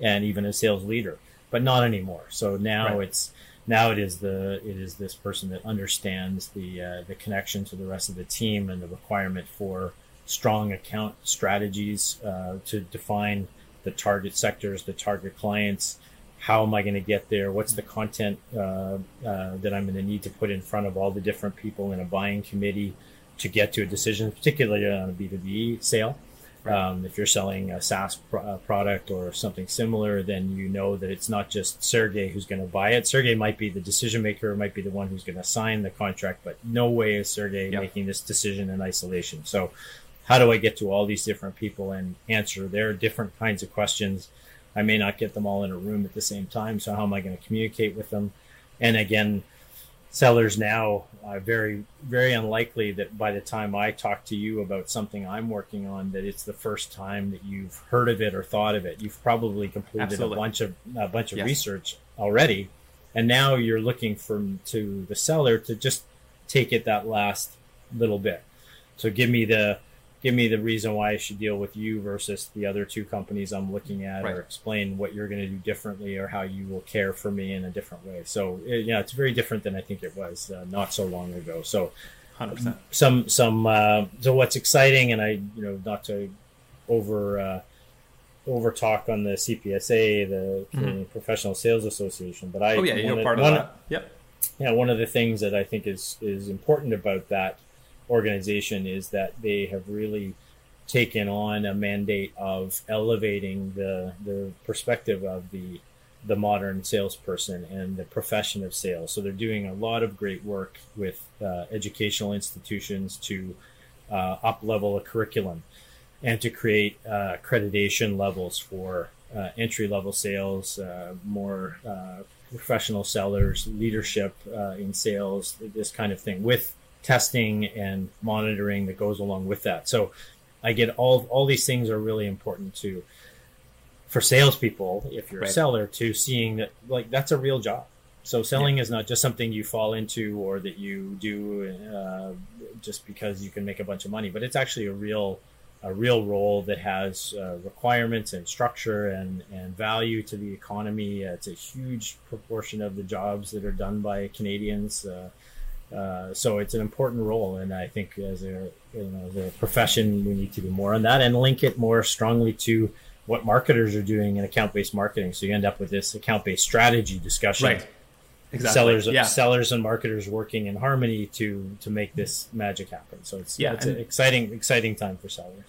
and even a sales leader, but not anymore. So now right. it's now it is the it is this person that understands the uh, the connection to the rest of the team and the requirement for strong account strategies uh, to define the target sectors, the target clients. How am I going to get there? What's the content uh, uh, that I'm going to need to put in front of all the different people in a buying committee to get to a decision, particularly on a B2B sale? Right. Um, if you're selling a SaaS pro- uh, product or something similar, then you know that it's not just Sergey who's going to buy it. Sergey might be the decision maker, might be the one who's going to sign the contract, but no way is Sergey yep. making this decision in isolation. So how do I get to all these different people and answer their different kinds of questions? I may not get them all in a room at the same time. So how am I going to communicate with them? And again, sellers now are very, very unlikely that by the time I talk to you about something I'm working on, that it's the first time that you've heard of it or thought of it. You've probably completed Absolutely. a bunch of a bunch of yes. research already, and now you're looking for to the seller to just take it that last little bit. So give me the give me the reason why I should deal with you versus the other two companies I'm looking at, right. or explain what you're going to do differently, or how you will care for me in a different way. So it, yeah, it's very different than I think it was uh, not so long ago. So, 100%. some some uh, so what's exciting, and I you know not to over uh, over talk on the CPSA, the mm-hmm. Professional Sales Association, but I oh yeah, you're part of that. Yep. Yeah, one of the things that I think is is important about that organization is that they have really taken on a mandate of elevating the the perspective of the the modern salesperson and the profession of sales. So they're doing a lot of great work with uh, educational institutions to uh, up level a curriculum and to create uh, accreditation levels for uh, entry level sales, uh, more uh, professional sellers, leadership in sales, this kind of thing with testing and monitoring that goes along with that. So I get all all these things are really important to for salespeople if you're right. a seller to seeing that like that's a real job. So selling yeah. is not just something you fall into or that you do uh, just because you can make a bunch of money, but it's actually a real a real role that has uh, requirements and structure and, and value to the economy. Uh, it's a huge proportion of the jobs that are done by Canadians. Uh, so it's an important role, and I think as a you know the profession, we need to do more on that and link it more strongly to what marketers are doing in account-based marketing. So you end up with this account-based strategy discussion. Right. Exactly. Sellers, yeah. sellers, and marketers working in harmony to to make this magic happen. So it's yeah, it's an exciting exciting time for sellers.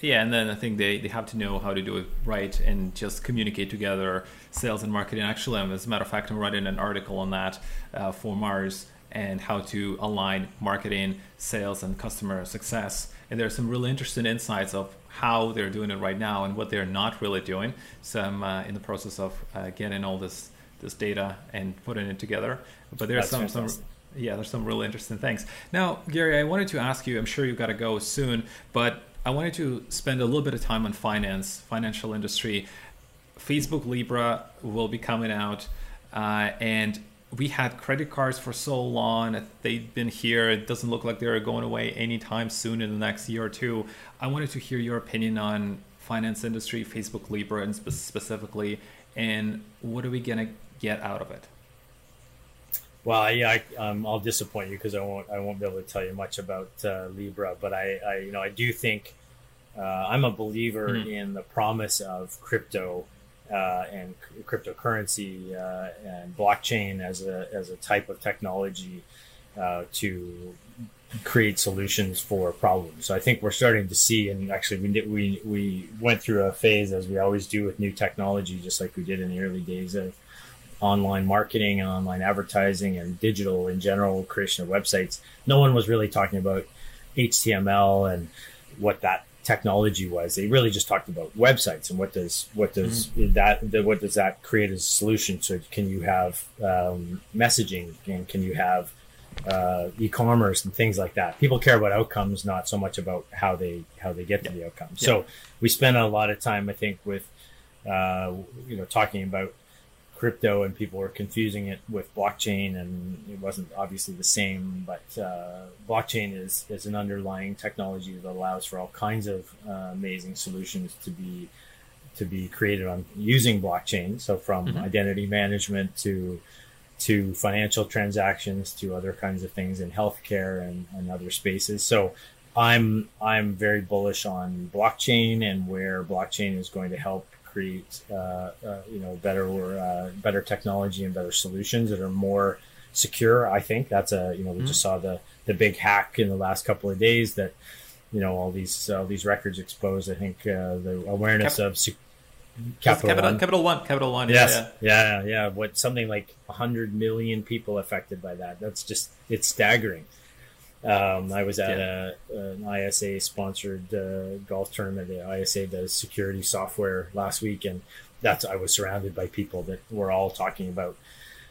Yeah, and then I think they, they have to know how to do it right and just communicate together, sales and marketing. Actually, as a matter of fact, I'm writing an article on that uh, for Mars and how to align marketing, sales, and customer success. And there's some really interesting insights of how they're doing it right now and what they're not really doing. So I'm uh, in the process of uh, getting all this this data and putting it together. But there's some some yeah, there's some really interesting things. Now, Gary, I wanted to ask you. I'm sure you've got to go soon, but I wanted to spend a little bit of time on finance, financial industry. Facebook Libra will be coming out, uh, and we had credit cards for so long they've been here it doesn't look like they're going away anytime soon in the next year or two i wanted to hear your opinion on finance industry facebook libra and spe- specifically and what are we gonna get out of it? Well, yeah, I, um, I'll disappoint you because I won't. I won't be able to tell you much about uh, Libra, but I, I, you know, I do think uh, I'm a believer mm-hmm. in the promise of crypto uh, and c- cryptocurrency uh, and blockchain as a as a type of technology uh, to create solutions for problems. So I think we're starting to see, and actually, we we we went through a phase as we always do with new technology, just like we did in the early days of online marketing and online advertising and digital in general creation of websites no one was really talking about html and what that technology was they really just talked about websites and what does what does mm-hmm. that what does that create as a solution so can you have um, messaging and can you have uh, e-commerce and things like that people care about outcomes not so much about how they how they get to the outcome yeah. so we spent a lot of time i think with uh, you know talking about crypto and people were confusing it with blockchain and it wasn't obviously the same but uh, blockchain is, is an underlying technology that allows for all kinds of uh, amazing solutions to be to be created on using blockchain so from mm-hmm. identity management to to financial transactions to other kinds of things in healthcare and, and other spaces so I'm I'm very bullish on blockchain and where blockchain is going to help create uh, uh, you know better uh, better technology and better solutions that are more secure. I think that's a you know we mm-hmm. just saw the the big hack in the last couple of days that you know all these all these records exposed. I think uh, the awareness Cap- of se- Capital, Capital, One. Capital One, Capital One. Yes, yeah, yeah, yeah. What something like hundred million people affected by that? That's just it's staggering. Um, I was at yeah. a, an ISA sponsored uh, golf tournament. The ISA does security software last week, and that's I was surrounded by people that were all talking about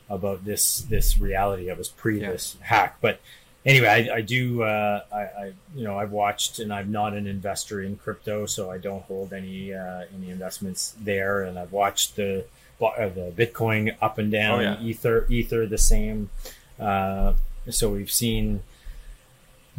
about this this reality. I was pre yeah. this hack, but anyway, I, I do. Uh, I, I, you know I've watched, and I'm not an investor in crypto, so I don't hold any uh, any investments there. And I've watched the uh, the Bitcoin up and down, oh, yeah. Ether Ether the same. Uh, so we've seen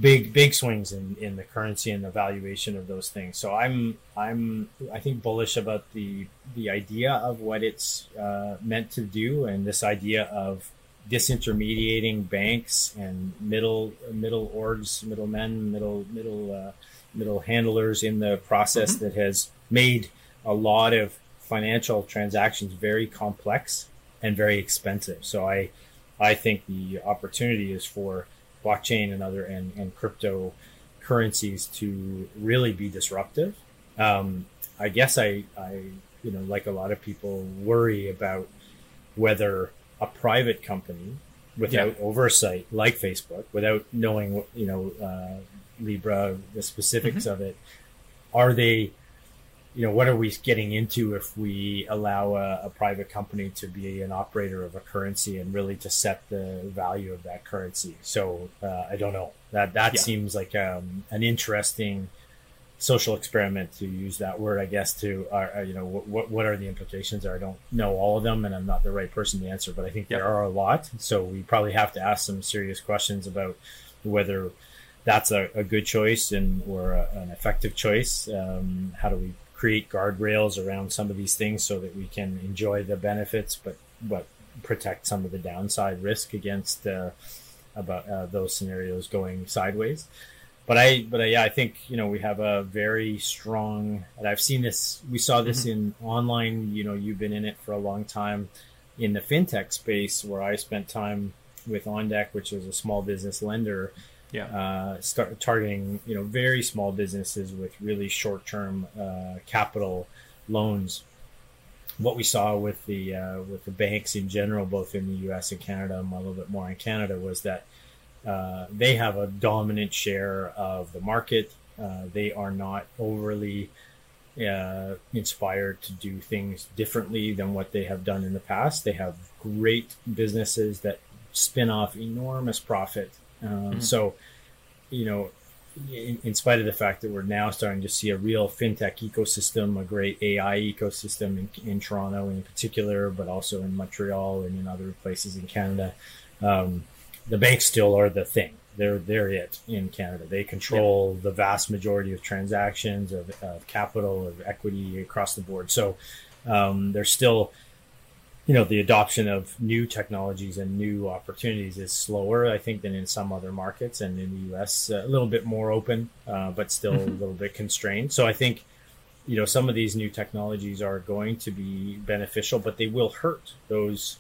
big big swings in, in the currency and the valuation of those things. So I'm I'm I think bullish about the the idea of what it's uh, meant to do and this idea of disintermediating banks and middle middle orgs, middlemen, middle middle uh, middle handlers in the process mm-hmm. that has made a lot of financial transactions very complex and very expensive. So I I think the opportunity is for blockchain and other and, and crypto currencies to really be disruptive. Um, I guess I, I, you know, like a lot of people, worry about whether a private company without yeah. oversight, like Facebook, without knowing what you know, uh, Libra, the specifics mm-hmm. of it, are they you know, what are we getting into if we allow a, a, private company to be an operator of a currency and really to set the value of that currency? So uh, I don't know. That that yeah. seems like um, an interesting social experiment to use that word, I guess. To uh, you know, what what are the implications? I don't know all of them, and I'm not the right person to answer, but I think yeah. there are a lot. So we probably have to ask some serious questions about whether that's a, a good choice and or a, an effective choice. Um, how do we create guardrails around some of these things so that we can enjoy the benefits, but but protect some of the downside risk against uh, about uh, those scenarios going sideways. But I, but I, yeah, I think you know we have a very strong, and I've seen this. We saw this mm-hmm. in online. You know, you've been in it for a long time in the fintech space, where I spent time with OnDeck, which is a small business lender yeah. Uh, start targeting you know very small businesses with really short term uh, capital loans. What we saw with the uh, with the banks in general, both in the U.S. and Canada, and a little bit more in Canada, was that uh, they have a dominant share of the market. Uh, they are not overly uh, inspired to do things differently than what they have done in the past. They have great businesses that spin off enormous profit um, mm-hmm. So, you know, in, in, spite of the fact that we're now starting to see a real fintech ecosystem, a great AI ecosystem in, in Toronto in particular, but also in Montreal and in other places in Canada, um, the banks still are the thing. They're they're it in Canada. They control the vast majority of transactions of, of, capital of equity across the board. So um, there's still you know the adoption of new technologies and new opportunities is slower, I think, than in some other markets, and in the U.S. Uh, a little bit more open, uh, but still mm-hmm. a little bit constrained. So I think you know some of these new technologies are going to be beneficial, but they will hurt those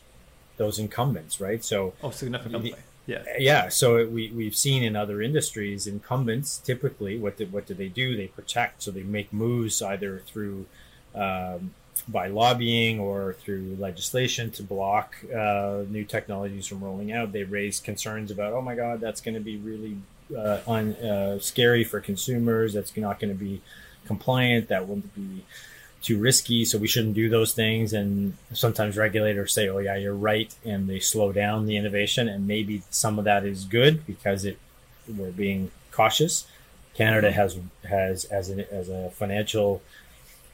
those incumbents, right? So oh, significantly. Yeah. Yeah. So we, we've seen in other industries, incumbents typically, what do, what do they do? They protect. So they make moves either through um, by lobbying or through legislation to block uh, new technologies from rolling out. They raise concerns about, oh my God, that's going to be really uh, un, uh, scary for consumers. That's not going to be compliant. That wouldn't be too risky, so we shouldn't do those things. And sometimes regulators say, "Oh yeah, you're right," and they slow down the innovation. And maybe some of that is good because it we're being cautious. Canada has has as as a financial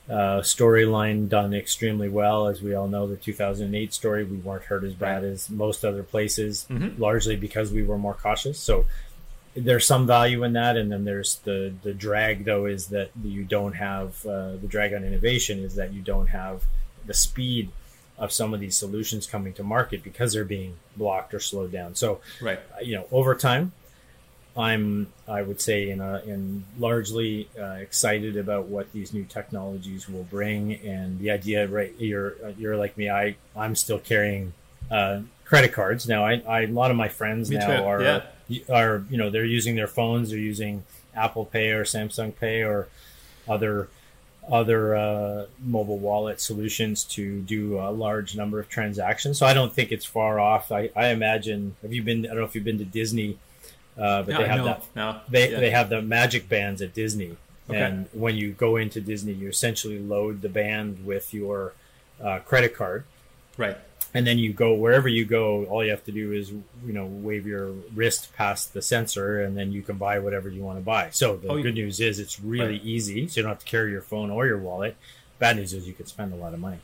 uh, storyline done extremely well. As we all know, the 2008 story, we weren't hurt as bad right. as most other places, mm-hmm. largely because we were more cautious. So there's some value in that, and then there's the the drag though is that you don't have uh, the drag on innovation is that you don't have the speed of some of these solutions coming to market because they're being blocked or slowed down. So, right, you know, over time, I'm I would say in a, in largely uh, excited about what these new technologies will bring, and the idea. Right, you're you're like me. I I'm still carrying uh, credit cards now. I, I a lot of my friends me now too. are. Yeah are you know they're using their phones, they're using Apple Pay or Samsung Pay or other other uh, mobile wallet solutions to do a large number of transactions. So I don't think it's far off. I, I imagine. Have you been? I don't know if you've been to Disney, uh, but no, they have no, that. No. They yeah. they have the magic bands at Disney, okay. and when you go into Disney, you essentially load the band with your uh, credit card. Right and then you go wherever you go all you have to do is you know wave your wrist past the sensor and then you can buy whatever you want to buy so the oh, good news is it's really right. easy so you don't have to carry your phone or your wallet bad news is you could spend a lot of money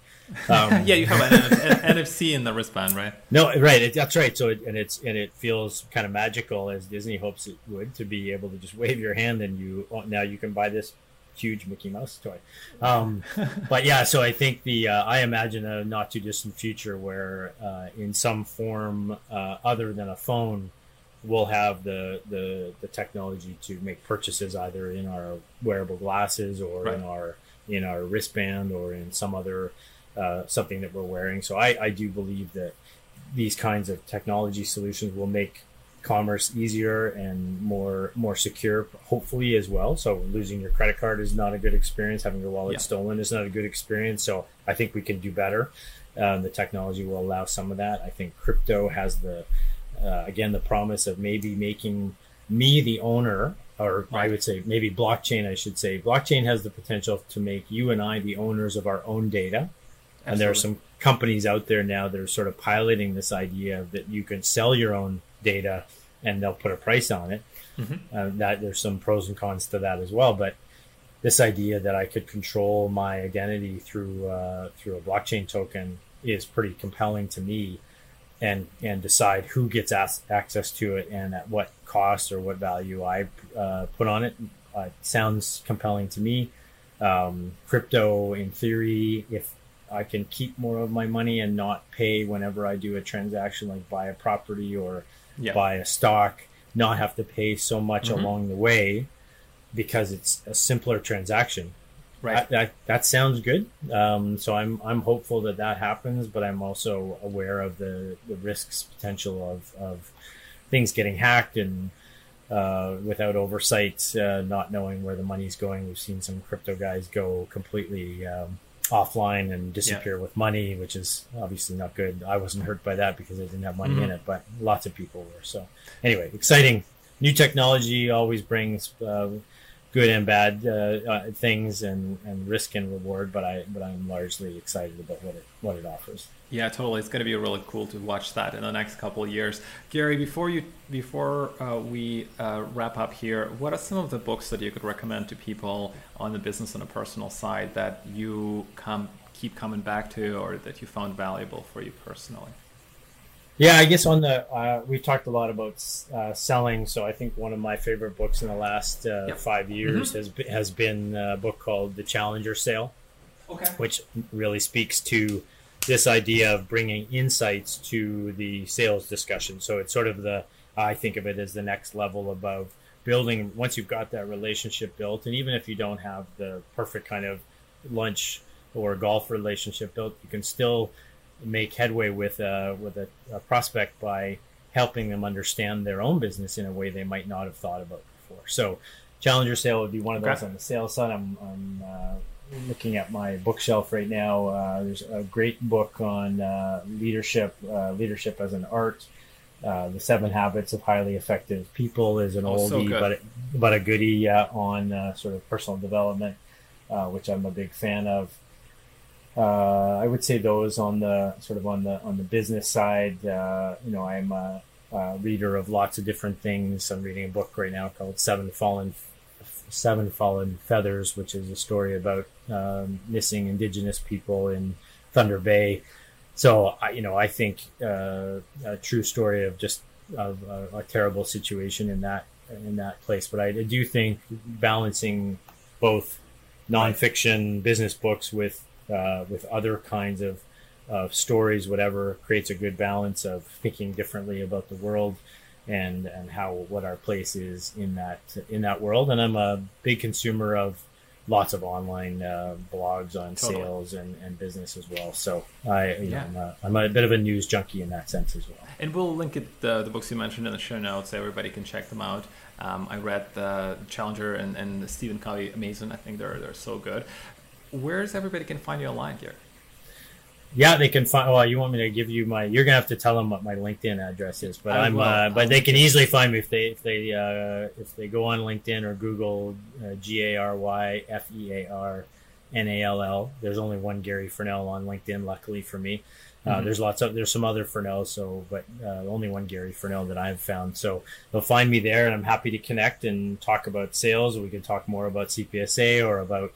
um, yeah you have an nfc in the wristband right no right it, that's right so it, and it's and it feels kind of magical as disney hopes it would to be able to just wave your hand and you oh, now you can buy this huge Mickey Mouse toy. Um, but yeah, so I think the uh, I imagine a not too distant future where uh, in some form uh, other than a phone, we'll have the, the the technology to make purchases either in our wearable glasses or right. in our in our wristband or in some other uh, something that we're wearing. So I, I do believe that these kinds of technology solutions will make commerce easier and more more secure hopefully as well. So losing your credit card is not a good experience. Having your wallet yeah. stolen is not a good experience. So i think we can do better. Um, the technology will allow some of that. I think crypto has the uh, again the promise of maybe making me the owner or i would say maybe blockchain i should say. Blockchain has the potential to make you and i the owners of our own data Absolutely. and there are some companies out there now that are sort of piloting this idea that you can sell your own data and they'll put a price on it. Mm-hmm. Uh, that there's some pros and cons to that as well, but this idea that I could control my identity through uh, through a blockchain token is pretty compelling to me, and and decide who gets as- access to it and at what cost or what value I uh, put on it. Uh, sounds compelling to me. Um, crypto, in theory, if I can keep more of my money and not pay whenever I do a transaction, like buy a property or yeah. buy a stock, not have to pay so much mm-hmm. along the way because it's a simpler transaction. Right. That, that, that sounds good. Um, so I'm I'm hopeful that that happens, but I'm also aware of the, the risks potential of, of things getting hacked and uh, without oversight, uh, not knowing where the money's going. We've seen some crypto guys go completely um, offline and disappear yeah. with money, which is obviously not good. I wasn't hurt by that because I didn't have money mm-hmm. in it, but lots of people were. So anyway, exciting. New technology always brings uh, good and bad uh, uh, things and, and risk and reward, but I but I'm largely excited about what it what it offers. Yeah, totally. It's going to be really cool to watch that in the next couple of years. Gary, before you before uh, we uh, wrap up here, what are some of the books that you could recommend to people on the business and a personal side that you come keep coming back to, or that you found valuable for you personally? Yeah, I guess on the uh, we've talked a lot about uh, selling. So I think one of my favorite books in the last uh, yep. five years mm-hmm. has been, has been a book called The Challenger Sale, okay. which really speaks to this idea of bringing insights to the sales discussion. So it's sort of the I think of it as the next level above building. Once you've got that relationship built, and even if you don't have the perfect kind of lunch or golf relationship built, you can still make headway with a, with a, a prospect by helping them understand their own business in a way they might not have thought about before. So, Challenger sale would be one of those okay. on the sales side. I'm, I'm uh, looking at my bookshelf right now. Uh, there's a great book on uh, leadership, uh, leadership as an art. Uh, the Seven Habits of Highly Effective People is an oh, oldie, so but but a goodie on uh, sort of personal development, which I'm a big fan of. I would say those on the sort of on the on the business side. you know, I'm a, a reader of lots of different things. I'm reading a book right now called Seven Fallen Seven Fallen Feathers, which is a story about um, missing Indigenous people in Thunder Bay. So, I, you know, I think uh, a true story of just of a, a, terrible situation in that in that place. But I do think balancing both nonfiction business books with uh, with other kinds of of stories, whatever, creates a good balance of thinking differently about the world and and how what our place is in that in that world. And I'm a big consumer of lots of online uh, blogs on totally. sales and, and business as well. So I you yeah. know, I'm, a, I'm a bit of a news junkie in that sense as well. And we'll link it the, the books you mentioned in the show notes. So everybody can check them out. Um, I read the Challenger and, and Stephen Covey, amazing. I think they're they're so good. Where's everybody can find you online here? Yeah, they can find. Well, you want me to give you my? You're gonna have to tell them what my LinkedIn address is, but I am uh, but they can easily find me if they if they uh, if they go on LinkedIn or Google uh, G A R Y F E A R N A L L. There's only one Gary Fearnall on LinkedIn, luckily for me. Uh, mm-hmm. There's lots of there's some other Fearnall, so but uh, only one Gary Fearnall that I've found. So they'll find me there, and I'm happy to connect and talk about sales. We can talk more about CPSA or about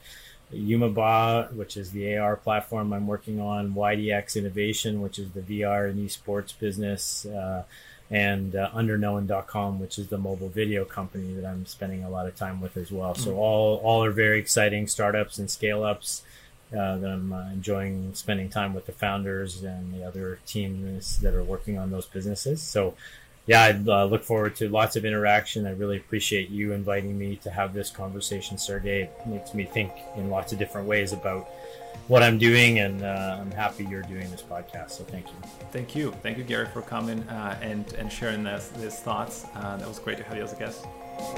Yumabaw, which is the AR platform I'm working on, YDX Innovation, which is the VR and esports business, uh, and uh, Underknown.com, which is the mobile video company that I'm spending a lot of time with as well. So mm-hmm. all all are very exciting startups and scale ups. Uh, that I'm uh, enjoying spending time with the founders and the other teams that are working on those businesses. So yeah, I uh, look forward to lots of interaction. I really appreciate you inviting me to have this conversation, Sergey. It makes me think in lots of different ways about what I'm doing, and uh, I'm happy you're doing this podcast. So thank you. Thank you, thank you, Gary, for coming uh, and and sharing this, these thoughts. Uh, that was great to have you as a guest.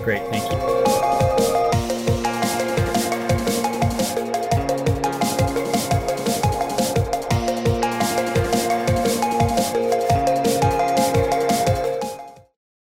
Great, thank you.